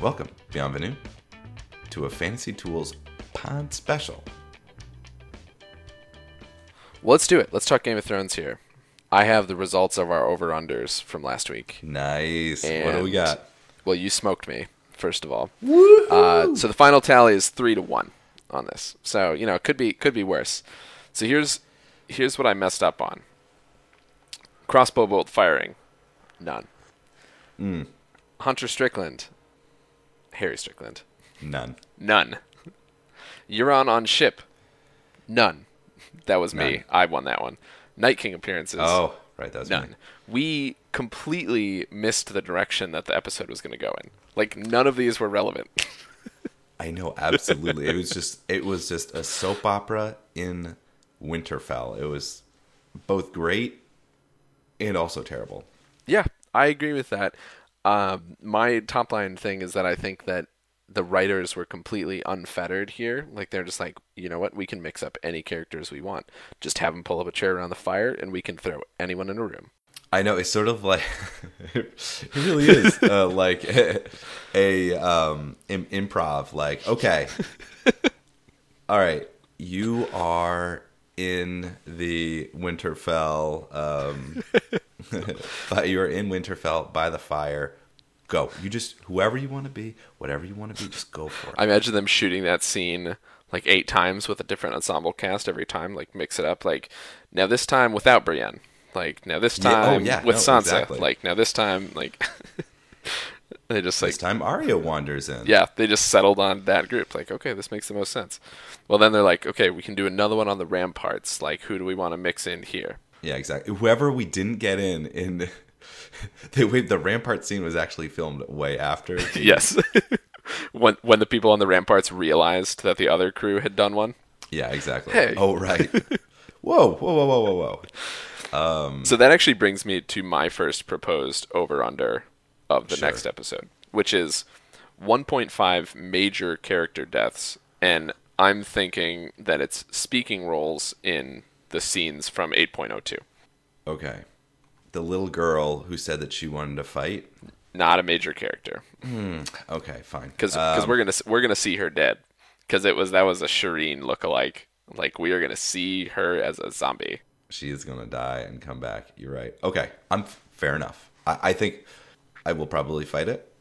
Welcome, bienvenue, to a Fantasy Tools pod special. Well, let's do it. Let's talk Game of Thrones here. I have the results of our over unders from last week. Nice. what do we got? Well, you smoked me first of all. Uh, so the final tally is three to one on this. So you know, it could be could be worse. So here's here's what I messed up on. Crossbow bolt firing, none. Mm. Hunter Strickland, Harry Strickland, None. none. Euron on ship, none. That was me. I won that one. Night King appearances, Oh, right. That's None. me. We completely missed the direction that the episode was going to go in. Like none of these were relevant. I know absolutely. it was just it was just a soap opera in Winterfell. It was both great and also terrible. yeah, I agree with that. Um, my top line thing is that I think that the writers were completely unfettered here. Like they're just like, you know what, we can mix up any characters we want. Just have them pull up a chair around the fire, and we can throw anyone in a room. I know it's sort of like it really is uh, like a, um, im- improv. Like, okay, all right, you are in the Winterfell. Um, but you're in Winterfell by the fire. Go. You just whoever you want to be, whatever you want to be, just go for it. I imagine them shooting that scene like eight times with a different ensemble cast every time, like mix it up. Like now this time without Brienne. Like now this Yeah, oh, time yeah, with no, Sansa. exactly. Like now this time like they just like this time Arya wanders in. yeah, they just settled on that group. Like, okay, this makes the most sense. Well, then they're like, okay, we can do another one on the ramparts. Like, who do we want to mix in here? Yeah, exactly. Whoever we didn't get in in the wait, the rampart scene was actually filmed way after. the- Yes. when when the people on the ramparts realized that the other crew had done one. Yeah, exactly. Hey. Oh, right. whoa, whoa, whoa, whoa, whoa, whoa. Um, so that actually brings me to my first proposed over under of the Sure. next episode, which is 1.5 major character deaths, and I'm thinking that it's speaking roles in the scenes from 8.02. Okay. The little girl who said that she wanted to fight. Not a major character, Okay, fine. because Um, we're gonna we're gonna see her dead, because it was that was a Shireen lookalike. Like we are gonna see her as a zombie. she is gonna die and come back. You're right. Okay, I'm fair enough. I, I think I will probably fight it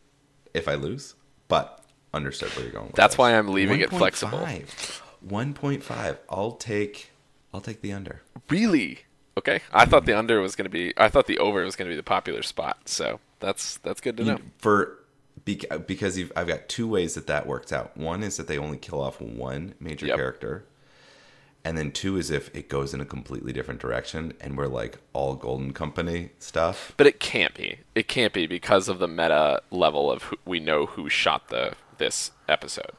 if I lose, but understood where you're going. With That's this. why I'm leaving it flexible. One point five. I'll take. I'll take the under. Really? Okay. I thought the under was going to be. I thought the over was going to be the popular spot. So that's that's good to know. for because you've, I've got two ways that that works out. One is that they only kill off one major Yep. character, and then two is if it goes in a completely different direction and we're like all Golden Company stuff. But it can't be. It can't be because of the meta level of who, we know who shot the this episode.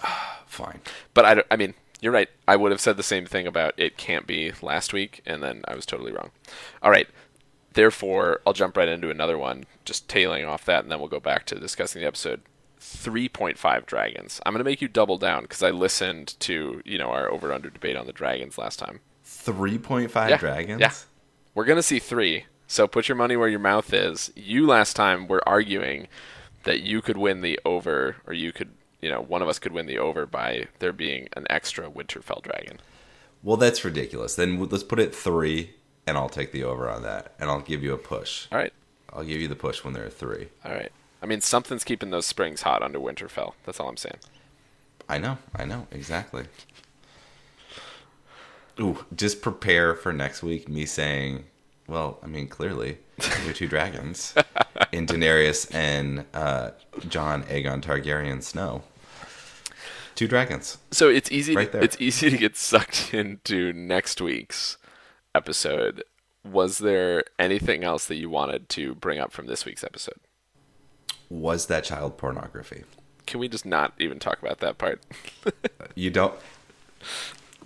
Fine. But I, don't- I mean, you're right. I would have said the same thing about it can't be last week, and then I was totally wrong. All right. Therefore, I'll jump right into another one, just tailing off that, and then we'll go back to discussing the episode. 3.5 dragons. I'm going to make you double down because I listened to, you know, our over under debate on the dragons last time. Three point five Yeah, dragons. yeah. We're going to see 3. So put your money where your mouth is. You last time were arguing that you could win the over or you could, you know, one of us could win the over by there being an extra Winterfell dragon. Well, that's ridiculous. Then let's put it three, and I'll take the over on that, and I'll give you a push. All right. I'll give you the push when there are three. All right. I mean, something's keeping those springs hot under Winterfell. That's all I'm saying. I know, I know, exactly. Ooh, just prepare for next week me saying, well, I mean, clearly, there are two dragons in Daenerys and uh, Jon Aegon Targaryen Snow. Two dragons. So it's easy. Right there. It's easy to get sucked into next week's episode. Was there anything else that you wanted to bring up from this week's episode? Was that child pornography? Can we just not even talk about that part? You don't.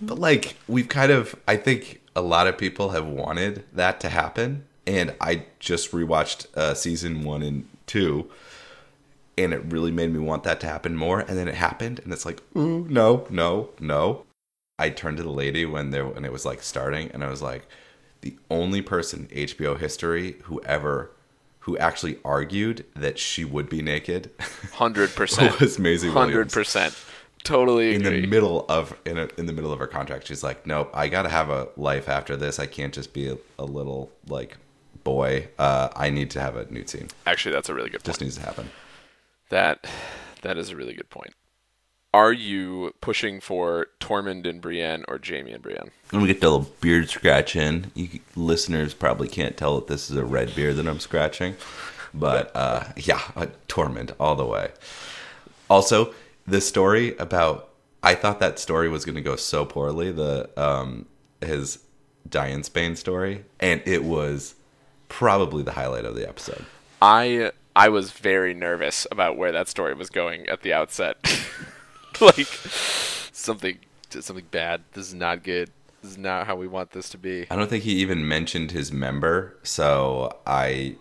But like we've kind of, I think a lot of people have wanted that to happen, and I just rewatched uh, season one and two, and it really made me want that to happen more. And then it happened, and it's like, ooh, no, no, no. I turned to the lady when there when it was like starting, and I was like, the only person in HBO history who ever who actually argued that she would be naked Hundred percent. was Maisie Hundred percent. Totally In the middle of in, a, in the middle of her contract, she's like, "Nope, I got to have a life after this. I can't just be a, a little like boy. Uh, I need to have a nude scene. Actually, that's a really good point. This needs to happen." That that is a really good point. Are you pushing for Tormund and Brienne or Jaime and Brienne? When we get the little beard scratching, you listeners probably can't tell that this is a red beard that I'm scratching, but uh, yeah, a Tormund all the way. Also, the story about I thought that story was going to go so poorly. The um, his Giantsbane story, and it was probably the highlight of the episode. I I was very nervous about where that story was going at the outset. like something something bad. This is not good. This is not how we want this to be. I don't think he even mentioned his member, so I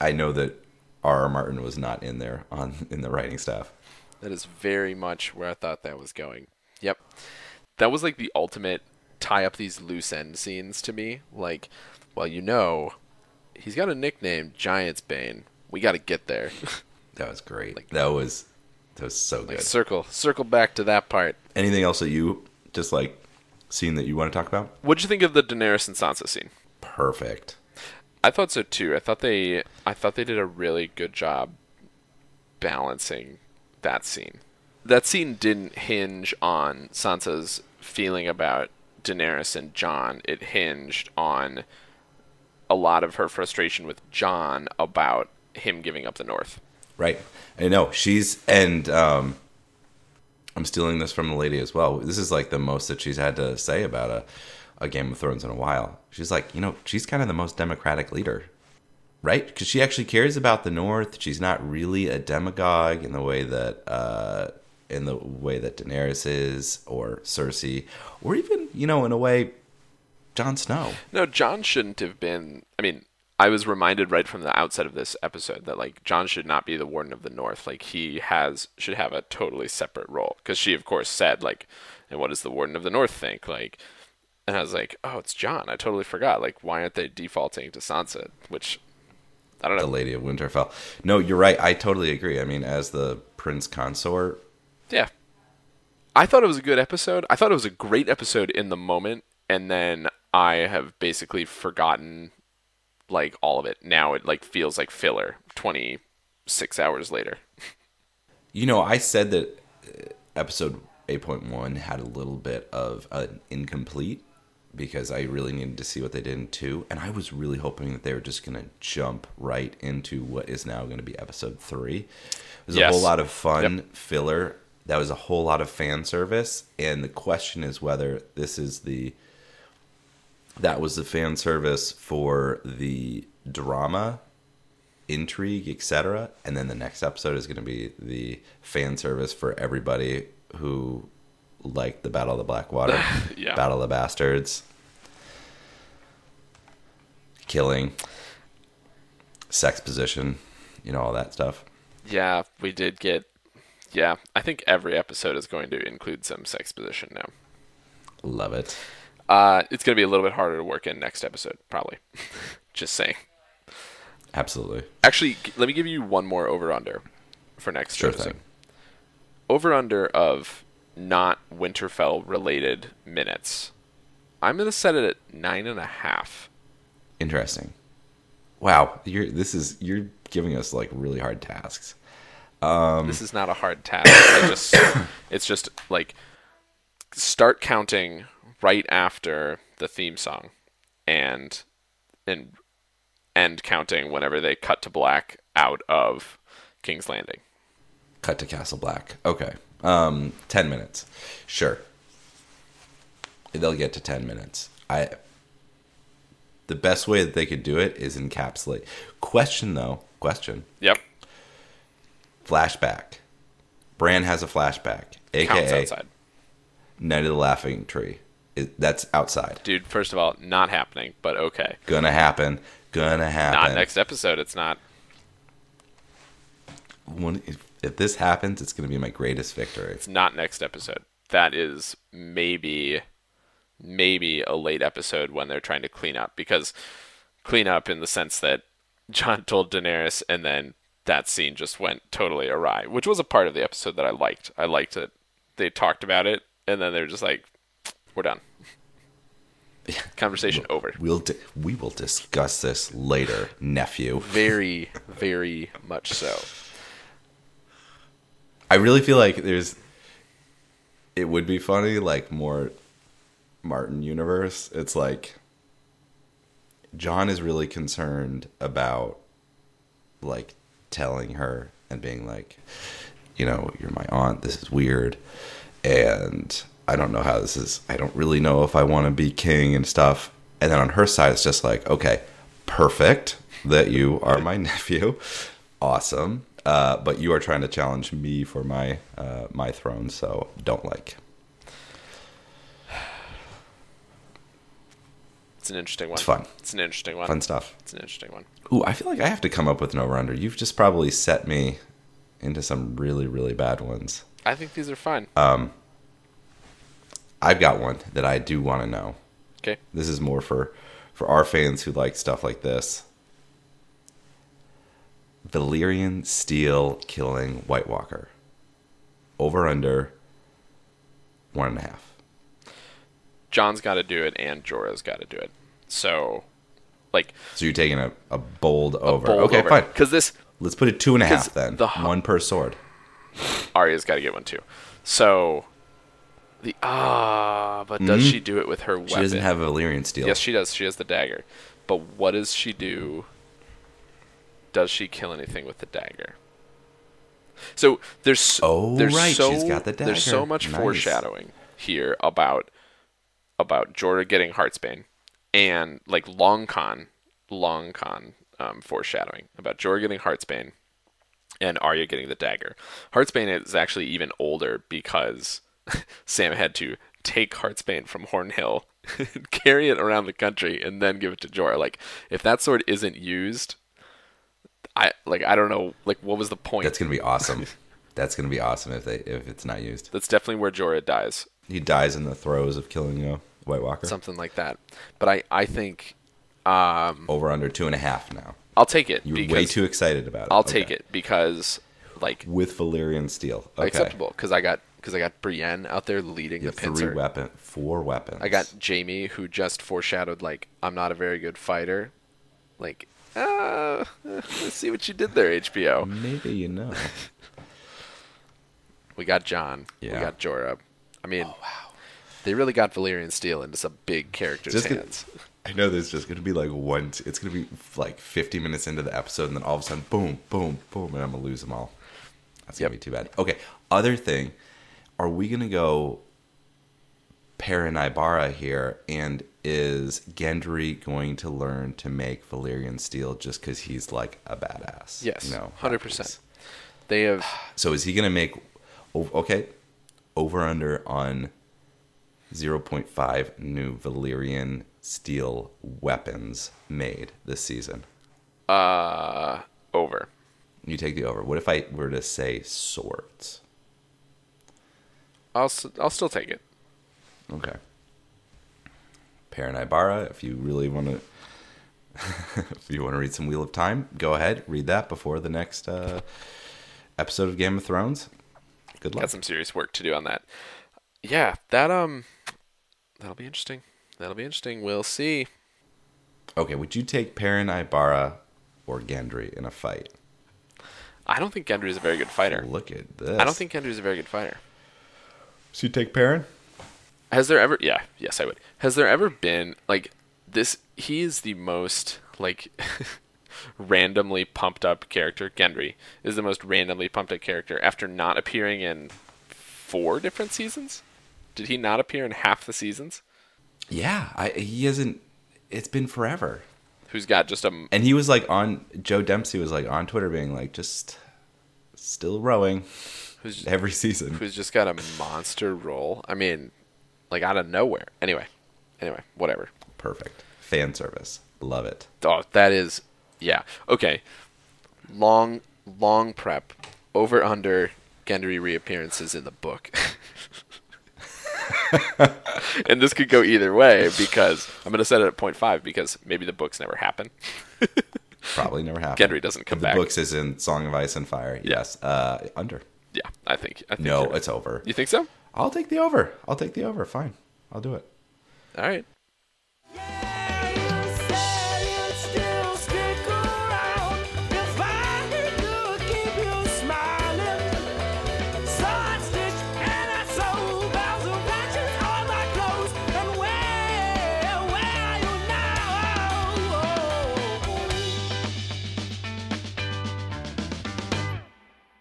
I know that R. R. Martin was not in there on in the writing staff. That is very much where I thought that was going. Yep. That was like the ultimate tie up these loose end scenes to me. Like, well, you know, he's got a nickname, Giant's Bane. We got to get there. That was great. that was that was so like good. circle, circle back to that part. Anything else that you just like scene that you want to talk about? What'd you think of the Daenerys and Sansa scene? Perfect. I thought so too. I thought they, I thought they did a really good job balancing that scene. That scene didn't hinge on Sansa's feeling about Daenerys and Jon. It hinged on a lot of her frustration with Jon about him giving up the North. Right. I know she's and um I'm stealing this from the lady as well. This is like the most that she's had to say about a a Game of Thrones in a while. She's like, you know, she's kind of the most democratic leader. Right? Because she actually cares about the North. She's not really a demagogue in the way that uh in the way that Daenerys is or Cersei or even, you know, in a way Jon Snow. No, Jon shouldn't have been. I mean, I was reminded right from the outset of this episode that like Jon should not be the warden of the North. Like he has should have a totally separate role because she, of course, said like, "And what does the warden of the North think?" Like, and I was like, "Oh, it's Jon." I totally forgot. Like, why aren't they defaulting to Sansa? Which I don't know. the. Lady of Winterfell. No, you're right. I totally agree. I mean, as the prince consort, Yeah. I thought it was a good episode. I thought it was a great episode in the moment, and then I have basically forgotten like all of it. Now it like feels like filler 26 hours later. you know, I said that uh, episode 8.1 had a little bit of an incomplete because I really needed to see what they did in 2 and I was really hoping that they were just going to jump right into what is now going to be episode 3. There's a Yes. whole lot of fun filler. That was a whole lot of fan service and the question is whether this is the that was the fan service for the drama intrigue etc and then the next episode is going to be the fan service for everybody who liked the battle of the blackwater Yeah. battle of the bastards killing sex position you know all that stuff Yeah, we did get Yeah, I think every episode is going to include some sex position now. love it Uh it's going to be a little bit harder to work in next episode probably. Just saying. absolutely Actually, let me give you one more over under for next Sure episode. thing. Over under of not Winterfell related minutes. I'm gonna set it at nine and a half. interesting wow you're this is you're giving us like really hard tasks Um, this is not a hard task. I just it's just like start counting right after the theme song and and end counting whenever they cut to black out of King's Landing. cut to castle black. Okay. Um 10 minutes. Sure. They'll get to 10 minutes. I the best way that they could do it is encapsulate. Question though. Question. Yep. flashback. Bran has a flashback aka outside. knight of the laughing tree that's outside Dude, first of all, not happening, but okay. gonna happen gonna happen Not next episode, it's not. When- if, if this happens it's gonna be my greatest victory It's not next episode. That is maybe maybe a late episode when they're trying to clean up because clean up in the sense that Jon told Daenerys, and then that scene just went totally awry, which was a part of the episode that I liked. I liked that they talked about it, and then they're just like, "We're done." Conversation over. We'll di- we will discuss this later, nephew. Very, very much so. I really feel like there's. It would be funny, like more Martin universe. It's like Jon is really concerned about like telling her and being like, you know, you're my aunt. This is weird, and I don't know how this is. I don't really know if I want to be king and stuff. And then on her side, it's just like, okay, perfect that you are my nephew, awesome. Uh, but you are trying to challenge me for my uh, my throne, so don't like. It's an interesting one. It's fun. It's an interesting one. Fun stuff. It's an interesting one. Ooh, I feel like I have to come up with an over under. You've just probably set me into some really really bad ones. I think these are fine. I've got one that I do want to know. okay. This is more for for our fans who like stuff like this. Valyrian steel killing White Walker. Over under one and a half. Jon's got to do it, and Jorah's got to do it. So, like, So you're taking a, a bold over. bold okay, fine. Because this Let's put it two and a half then. the- one per sword. Arya's got to get one too. So, the ah, but does she do it with her weapon? She doesn't have a Valyrian steel. Yes, she does. She has the dagger. But what does she do? Does she kill anything with the dagger? So there's so, Oh, there's right, so she's got the there's so dagger. much Nice. foreshadowing here about about Jorah getting Heartsbane and like long con long con um, foreshadowing about Jorah getting Heartsbane and Arya getting the dagger. Heartsbane is actually even older because Sam had to take Heartsbane from Hornhill, carry it around the country, and then give it to Jorah. Like, if that sword isn't used, I like I don't know like what was the point? That's gonna be awesome. That's gonna be awesome if they if it's not used. That's definitely where Jorah dies, He dies in the throes of killing a White Walker. something like that. But I I think um, Over under two and a half now. I'll take it You're way too excited about it. I'll Okay. take it because like with Valyrian steel. Okay. acceptable because I got because I got Brienne out there leading You the have three pincer. weapon, four weapons. I got Jaime, who just foreshadowed like I'm not a very good fighter. Like, uh, let's see what you did there, HBO. Maybe you know. We got Jon. Yeah. We got Jorah. I mean, wow. they really got Valyrian Steel into some big characters' Just get- hands. I know there's just gonna be like one. It's gonna be like 50 minutes into the episode, and then all of a sudden, boom, boom, boom, and I'm gonna lose them all. That's Yep. gonna be too bad. Okay. Other thing, are we gonna go Perrin Aybara here? And is Gendry going to learn to make Valyrian steel just because he's like a badass? Yes, No, hundred percent. They have So is he gonna make? Okay, over under on 0.5 new Valyrian steel weapons made this season. uh over. You take the over. What if I were to say swords? I'll I'll still take it. Okay. Perrin Aybara, if you really want to, if you want to read some Wheel of Time, go ahead, read that before the next uh, episode of Game of Thrones. Good luck. Got some serious work to do on that. Yeah, that um, that'll be interesting. That'll be interesting. We'll see. Okay, would you take Perrin Aybara or Gendry in a fight? I don't think Gendry is a very good fighter. Look at this. I don't think Gendry is a very good fighter. So you take Perrin? Has there ever? Yeah, yes, I would. Has there ever been like this? He is the most like randomly pumped up character. Gendry is the most randomly pumped up character after not appearing in four different seasons. Did he not appear in half the seasons? Yeah, I, he hasn't. It's been forever. Who's got just a And he was like on Joe Dempsie was like on Twitter being like just still rowing who's every season. who's just got a monster role? I mean, like out of nowhere. Anyway, anyway, whatever. Perfect. Fan service. Love it. Oh, that is, yeah. Okay. Long, long prep. Over under Gendry reappearances in the book. and this could go either way because I'm going to set it at 0.5 because maybe the books never happen. Probably never happen. Gendry doesn't come If the back. books is in Song of Ice and Fire. Yes. Uh, under. Yeah, I think. I think No, it's over. You think so? I'll take the over. I'll take the over. Fine. I'll do it. All right.